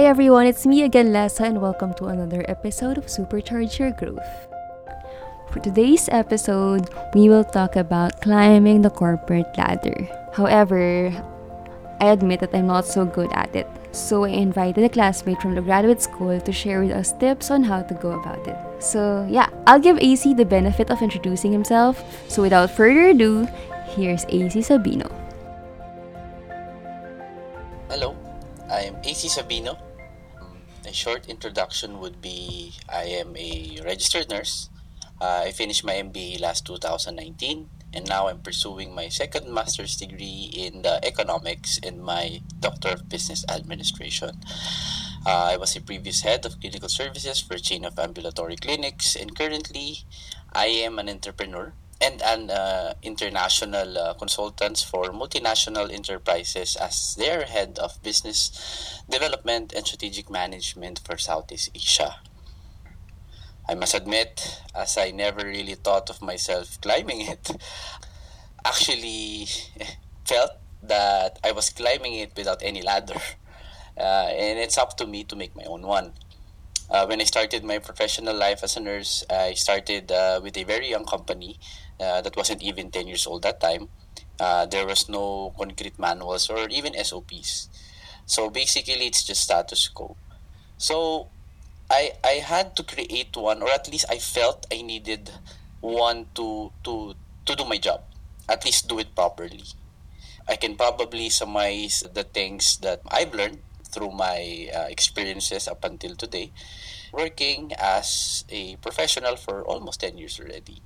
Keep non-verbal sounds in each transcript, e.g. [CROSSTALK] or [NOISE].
Hi everyone, it's me again, Lessa, and welcome to another episode of Supercharge Your Growth. For today's episode, we will talk about climbing the corporate ladder. However, I admit that I'm not so good at it, so I invited a classmate from the graduate school to share with us tips on how to go about it. So, yeah, I'll give AC the benefit of introducing himself. So, without further ado, here's AC Sabino. Hello, I am AC Sabino. A short introduction would be I am a registered nurse. Uh, I finished my MBA last 2019 and now I'm pursuing my second master's degree in the economics in my Doctor of Business Administration. Uh, I was a previous head of clinical services for a chain of ambulatory clinics and currently I am an entrepreneur and an uh, international uh, consultants for multinational enterprises as their head of business development and strategic management for Southeast Asia. I must admit, as I never really thought of myself climbing it, [LAUGHS] actually felt that I was climbing it without any ladder. Uh, and it's up to me to make my own one. Uh, when I started my professional life as a nurse, I started uh, with a very young company uh, that wasn't even 10 years old that time. Uh, there was no concrete manuals or even SOPs. So basically, it's just status quo. So I I had to create one, or at least I felt I needed one to to to do my job, at least do it properly. I can probably summarize the things that I've learned through my uh, experiences up until today, working as a professional for almost 10 years already.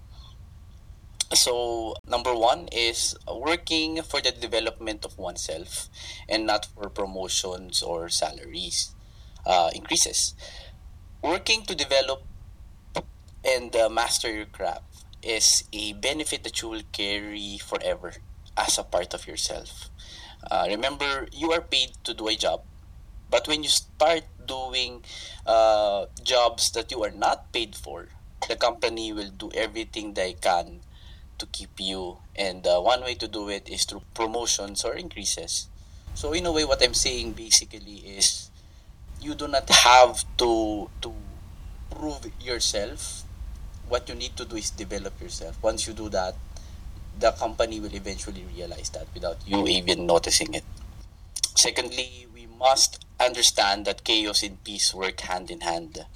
So, number one is working for the development of oneself and not for promotions or salaries uh, increases. Working to develop and uh, master your craft is a benefit that you will carry forever as a part of yourself. Uh, remember, you are paid to do a job, but when you start doing uh, jobs that you are not paid for, the company will do everything they can to keep you. And uh, one way to do it is through promotions or increases. So, in a way, what I'm saying basically is you do not have to to prove yourself. What you need to do is develop yourself. Once you do that, the company will eventually realize that without you even noticing it. Secondly, we must understand that chaos and peace work hand in hand.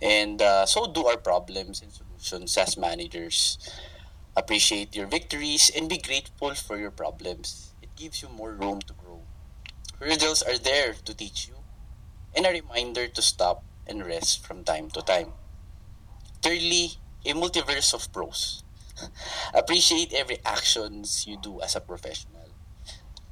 And uh, so do our problems and solutions as managers. Appreciate your victories and be grateful for your problems. It gives you more room to grow. Hurdles are there to teach you and a reminder to stop and rest from time to time. Thirdly, a multiverse of pros. [LAUGHS] Appreciate every actions you do as a professional.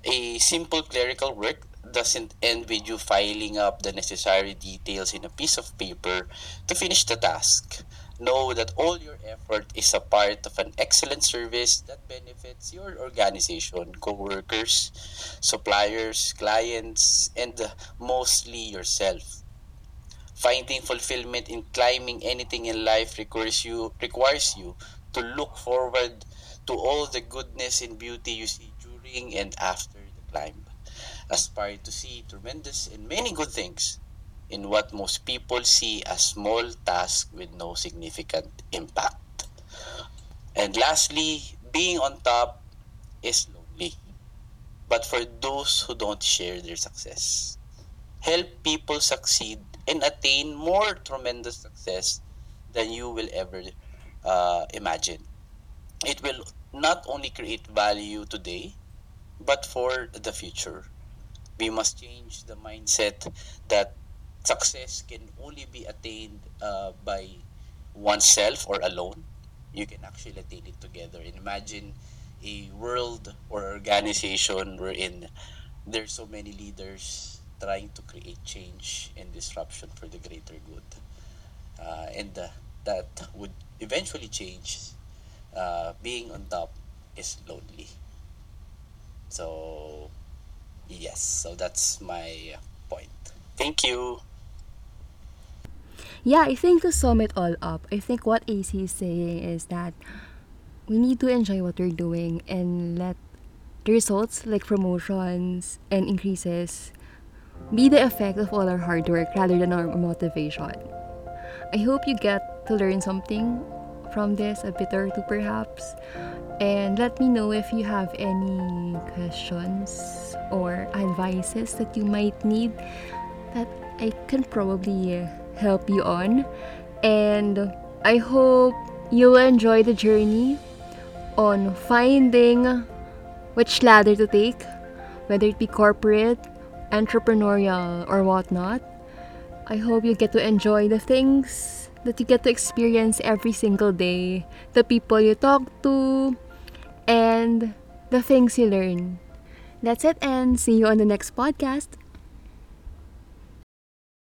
A simple clerical work doesn't end with you filing up the necessary details in a piece of paper to finish the task. Know that all your effort is a part of an excellent service that benefits your organization, co-workers, suppliers, clients, and mostly yourself. Finding fulfillment in climbing anything in life requires you requires you to look forward to all the goodness and beauty you see during and after the climb. Aspire to see tremendous and many good things in what most people see as small tasks with no significant impact. And lastly, being on top is lonely. But for those who don't share their success, help people succeed and attain more tremendous success than you will ever uh, imagine. It will not only create value today, but for the future. We must change the mindset that success can only be attained uh, by oneself or alone. You can actually attain it together. And imagine a world or organization wherein there's so many leaders trying to create change and disruption for the greater good. Uh, and uh, that would eventually change. Uh, being on top is lonely. So, yes, so that's my point. Thank you. Yeah, I think to sum it all up, I think what AC is saying is that we need to enjoy what we're doing and let the results like promotions and increases be the effect of all our hard work rather than our motivation. I hope you get to learn something from this, a bit or two perhaps. And let me know if you have any questions or advices that you might need that I can probably help you on. And I hope you'll enjoy the journey on finding which ladder to take, whether it be corporate, entrepreneurial, or whatnot. I hope you get to enjoy the things that you get to experience every single day, the people you talk to, and the things you learn. That's it, and see you on the next podcast.